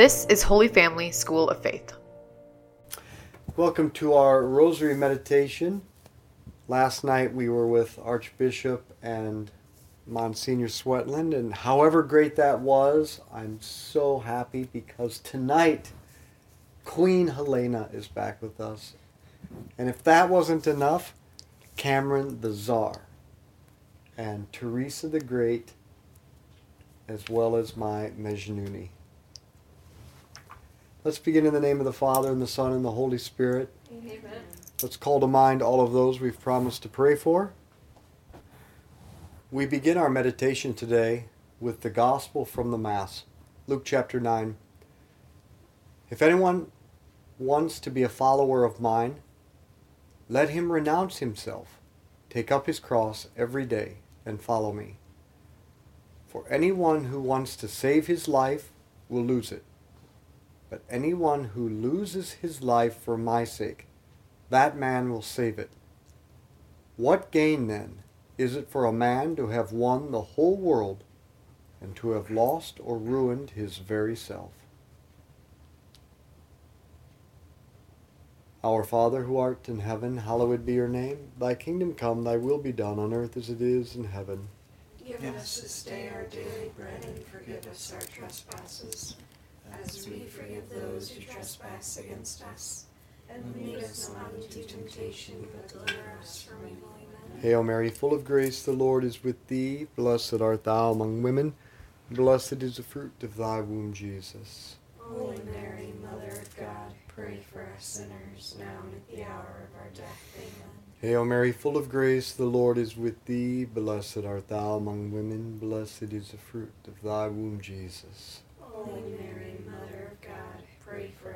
This is Holy Family School of Faith. Welcome to our Rosary Meditation. Last night we were with Archbishop and Monsignor Swetland, and however great that was, I'm so happy because tonight Queen Helena is back with us. And if that wasn't enough, Cameron the Czar and Teresa the Great, as well as my Mejnuni. Let's begin in the name of the Father, and the Son, and the Holy Spirit. Amen. Let's call to mind all of those we've promised to pray for. We begin our meditation today with the Gospel from the Mass, Luke chapter 9. If anyone wants to be a follower of mine, let him renounce himself, take up his cross every day, and follow me. For anyone who wants to save his life will lose it. But anyone who loses his life for my sake, that man will save it. What gain then is it for a man to have won the whole world and to have lost or ruined his very self? Our Father who art in heaven, hallowed be your name. Thy kingdom come, thy will be done on earth as it is in heaven. Give us this day our daily bread and forgive us our trespasses, forgive those who trespass against us. And lead us not into temptation, but deliver us from evil. Amen. Hail Mary, full of grace, the Lord is with thee. Blessed art thou among women. Blessed is the fruit of thy womb, Jesus. Holy Mary, Mother of God, pray for us sinners, now and at the hour of our death. Amen. Hail Mary, full of grace, the Lord is with thee. Blessed art thou among women. Blessed is the fruit of thy womb, Jesus. Holy Mary,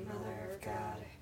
God,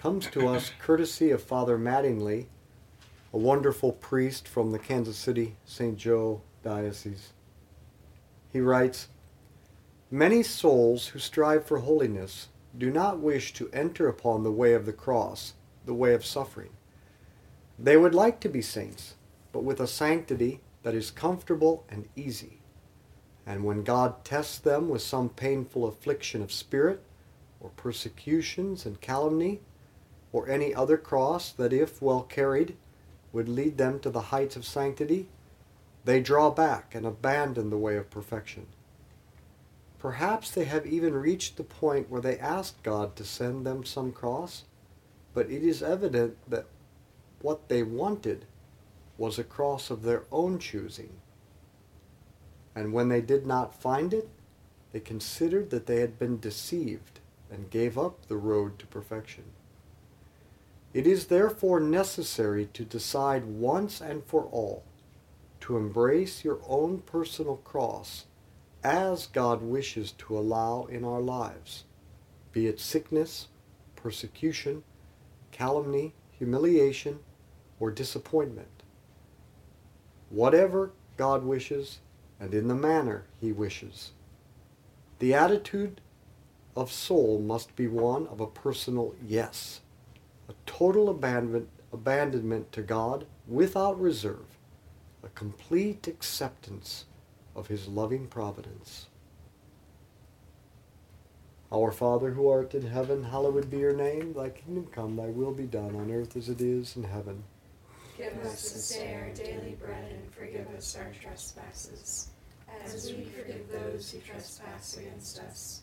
comes to us courtesy of Father Mattingly, a wonderful priest from the Kansas City St. Joe Diocese. He writes Many souls who strive for holiness do not wish to enter upon the way of the cross, the way of suffering. They would like to be saints, but with a sanctity that is comfortable and easy. And when God tests them with some painful affliction of spirit, or persecutions and calumny, or any other cross that, if well carried, would lead them to the heights of sanctity, they draw back and abandon the way of perfection. Perhaps they have even reached the point where they asked God to send them some cross, but it is evident that what they wanted was a cross of their own choosing. And when they did not find it, they considered that they had been deceived and gave up the road to perfection. It is therefore necessary to decide once and for all to embrace your own personal cross as God wishes to allow in our lives, be it sickness, persecution, calumny, humiliation, or disappointment. Whatever God wishes and in the manner he wishes. The attitude of soul must be one of a personal yes, a total abandonment, abandonment to God without reserve, a complete acceptance of his loving providence. Our Father who art in heaven, hallowed be your name. Thy kingdom come, thy will be done on earth as it is in heaven. Give us this day our daily bread and forgive us our trespasses, as we forgive those who trespass against us.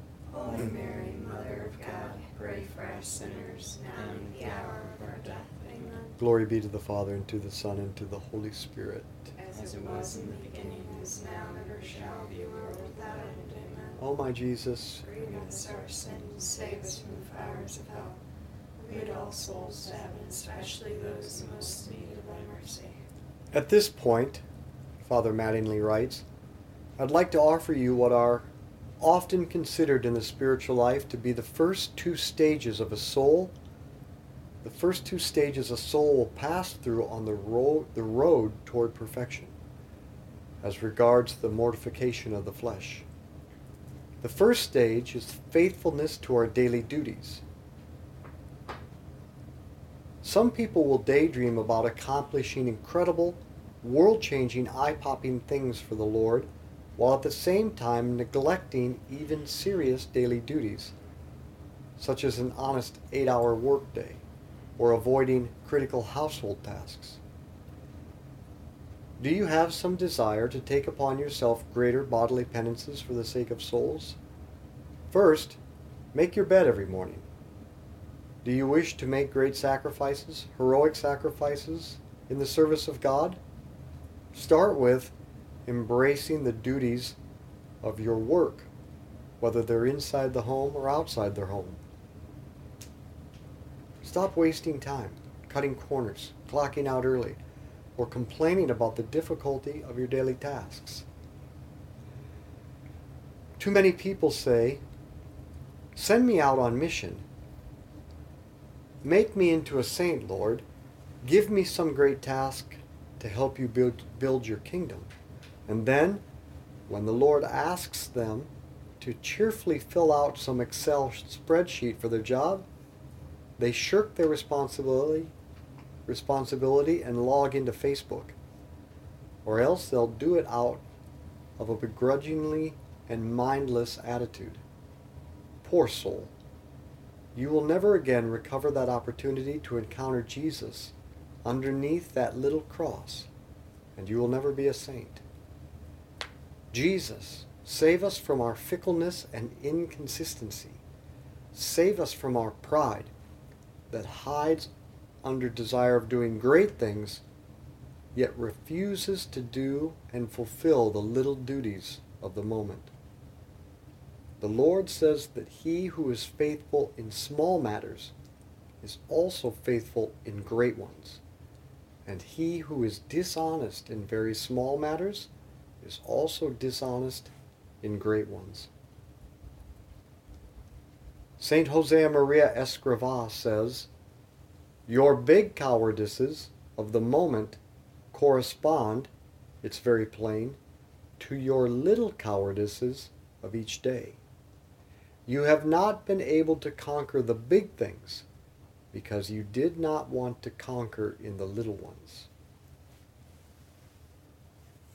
Holy Mary, Mother of God, pray for us sinners now and at the hour of our death. Amen. Glory be to the Father, and to the Son, and to the Holy Spirit. As it was in the beginning, is now, and ever shall be, world without end. Amen. O my Jesus, Forgive us our sins, save us from the fires of hell. Lead all souls to heaven, especially those in most need of thy mercy. At this point, Father Mattingly writes, I'd like to offer you what are often considered in the spiritual life to be the first two stages of a soul. The first two stages a soul will pass through on the road, the road toward perfection, as regards the mortification of the flesh. The first stage is faithfulness to our daily duties. Some people will daydream about accomplishing incredible, world changing, eye popping things for the Lord, while at the same time neglecting even serious daily duties, such as an honest eight hour workday or avoiding critical household tasks. Do you have some desire to take upon yourself greater bodily penances for the sake of souls? First, make your bed every morning. Do you wish to make great sacrifices, heroic sacrifices, in the service of God? Start with embracing the duties of your work, whether they're inside the home or outside their home. Stop wasting time, cutting corners, clocking out early, or complaining about the difficulty of your daily tasks. Too many people say, Send me out on mission. Make me into a saint, Lord. Give me some great task to help you build, build your kingdom. And then, when the Lord asks them to cheerfully fill out some Excel spreadsheet for their job, they shirk their responsibility, responsibility and log into Facebook. Or else they'll do it out of a begrudgingly and mindless attitude. Poor soul. You will never again recover that opportunity to encounter Jesus underneath that little cross, and you will never be a saint. Jesus, save us from our fickleness and inconsistency. Save us from our pride that hides under desire of doing great things, yet refuses to do and fulfill the little duties of the moment. The Lord says that he who is faithful in small matters is also faithful in great ones. And he who is dishonest in very small matters is also dishonest in great ones. St. Jose Maria Escrivá says, Your big cowardices of the moment correspond, it's very plain, to your little cowardices of each day. You have not been able to conquer the big things because you did not want to conquer in the little ones.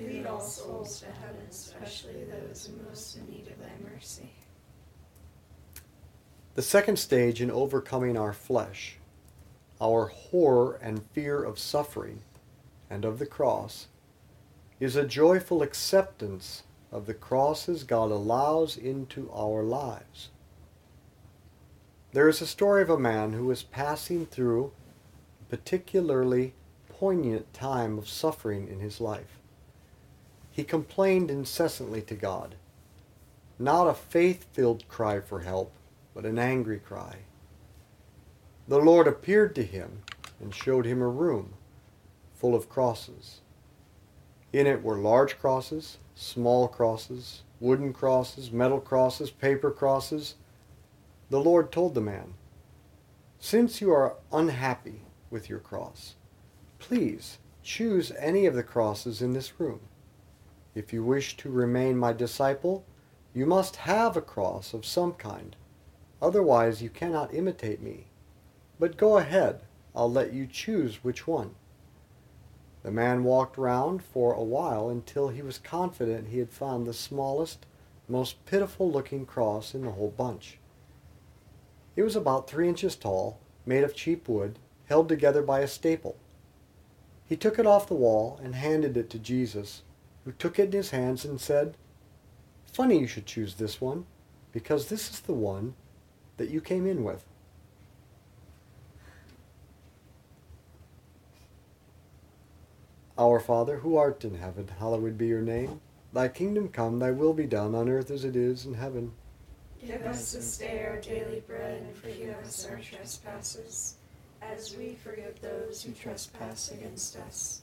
Lead all souls to heaven, especially those most in need of thy mercy. the second stage in overcoming our flesh, our horror and fear of suffering and of the cross, is a joyful acceptance of the crosses God allows into our lives. There is a story of a man who was passing through a particularly poignant time of suffering in his life. He complained incessantly to God, not a faith filled cry for help, but an angry cry. The Lord appeared to him and showed him a room full of crosses. In it were large crosses, small crosses, wooden crosses, metal crosses, paper crosses. The Lord told the man, Since you are unhappy with your cross, please choose any of the crosses in this room. If you wish to remain my disciple, you must have a cross of some kind. Otherwise, you cannot imitate me. But go ahead, I'll let you choose which one. The man walked round for a while until he was confident he had found the smallest, most pitiful looking cross in the whole bunch. It was about three inches tall, made of cheap wood, held together by a staple. He took it off the wall and handed it to Jesus, who took it in his hands and said, Funny you should choose this one, because this is the one that you came in with. Our Father, who art in heaven, hallowed be your name. Thy kingdom come, thy will be done, on earth as it is in heaven. Give us this day our daily bread, and forgive us our trespasses, as we forgive those who trespass against us.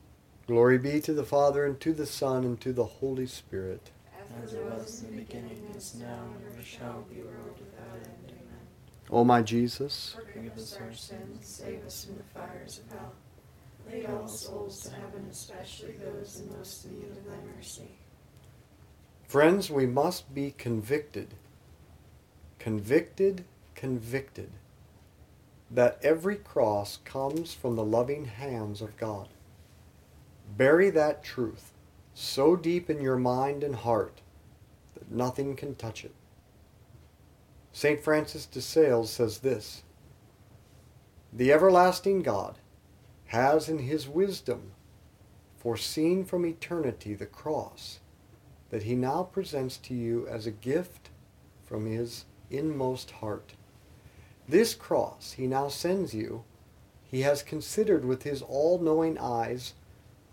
Glory be to the Father, and to the Son, and to the Holy Spirit. As it was in the beginning, is now, and ever shall be, world without end. Amen. O my Jesus, Forgive us our sins, save us from the fires of hell. Lead all souls to heaven, especially those in most need of thy mercy. friends, we must be convicted, convicted, convicted that every cross comes from the loving hands of God. Bury that truth so deep in your mind and heart that nothing can touch it. St. Francis de Sales says this The everlasting God has in his wisdom foreseen from eternity the cross that he now presents to you as a gift from his inmost heart. This cross he now sends you, he has considered with his all knowing eyes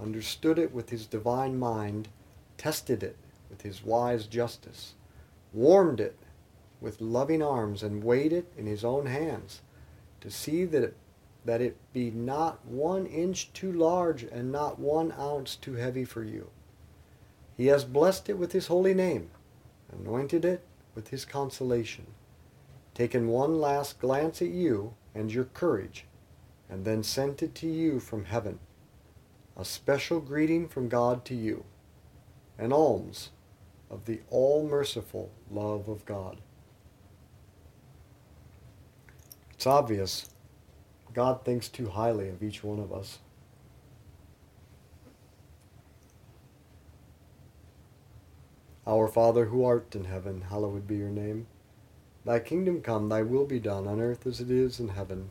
understood it with his divine mind, tested it with his wise justice, warmed it with loving arms, and weighed it in his own hands, to see that it, that it be not one inch too large and not one ounce too heavy for you. He has blessed it with his holy name, anointed it with his consolation, taken one last glance at you and your courage, and then sent it to you from heaven. A special greeting from God to you, an alms of the all merciful love of God. It's obvious. God thinks too highly of each one of us. Our Father who art in heaven, hallowed be your name. Thy kingdom come, thy will be done on earth as it is in heaven.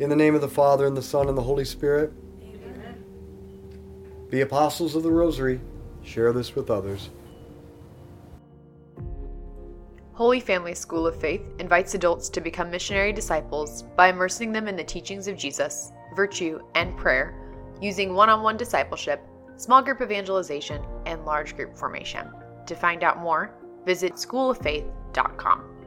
In the name of the Father, and the Son, and the Holy Spirit, Amen. be apostles of the Rosary. Share this with others. Holy Family School of Faith invites adults to become missionary disciples by immersing them in the teachings of Jesus, virtue, and prayer, using one on one discipleship, small group evangelization, and large group formation. To find out more, visit schooloffaith.com.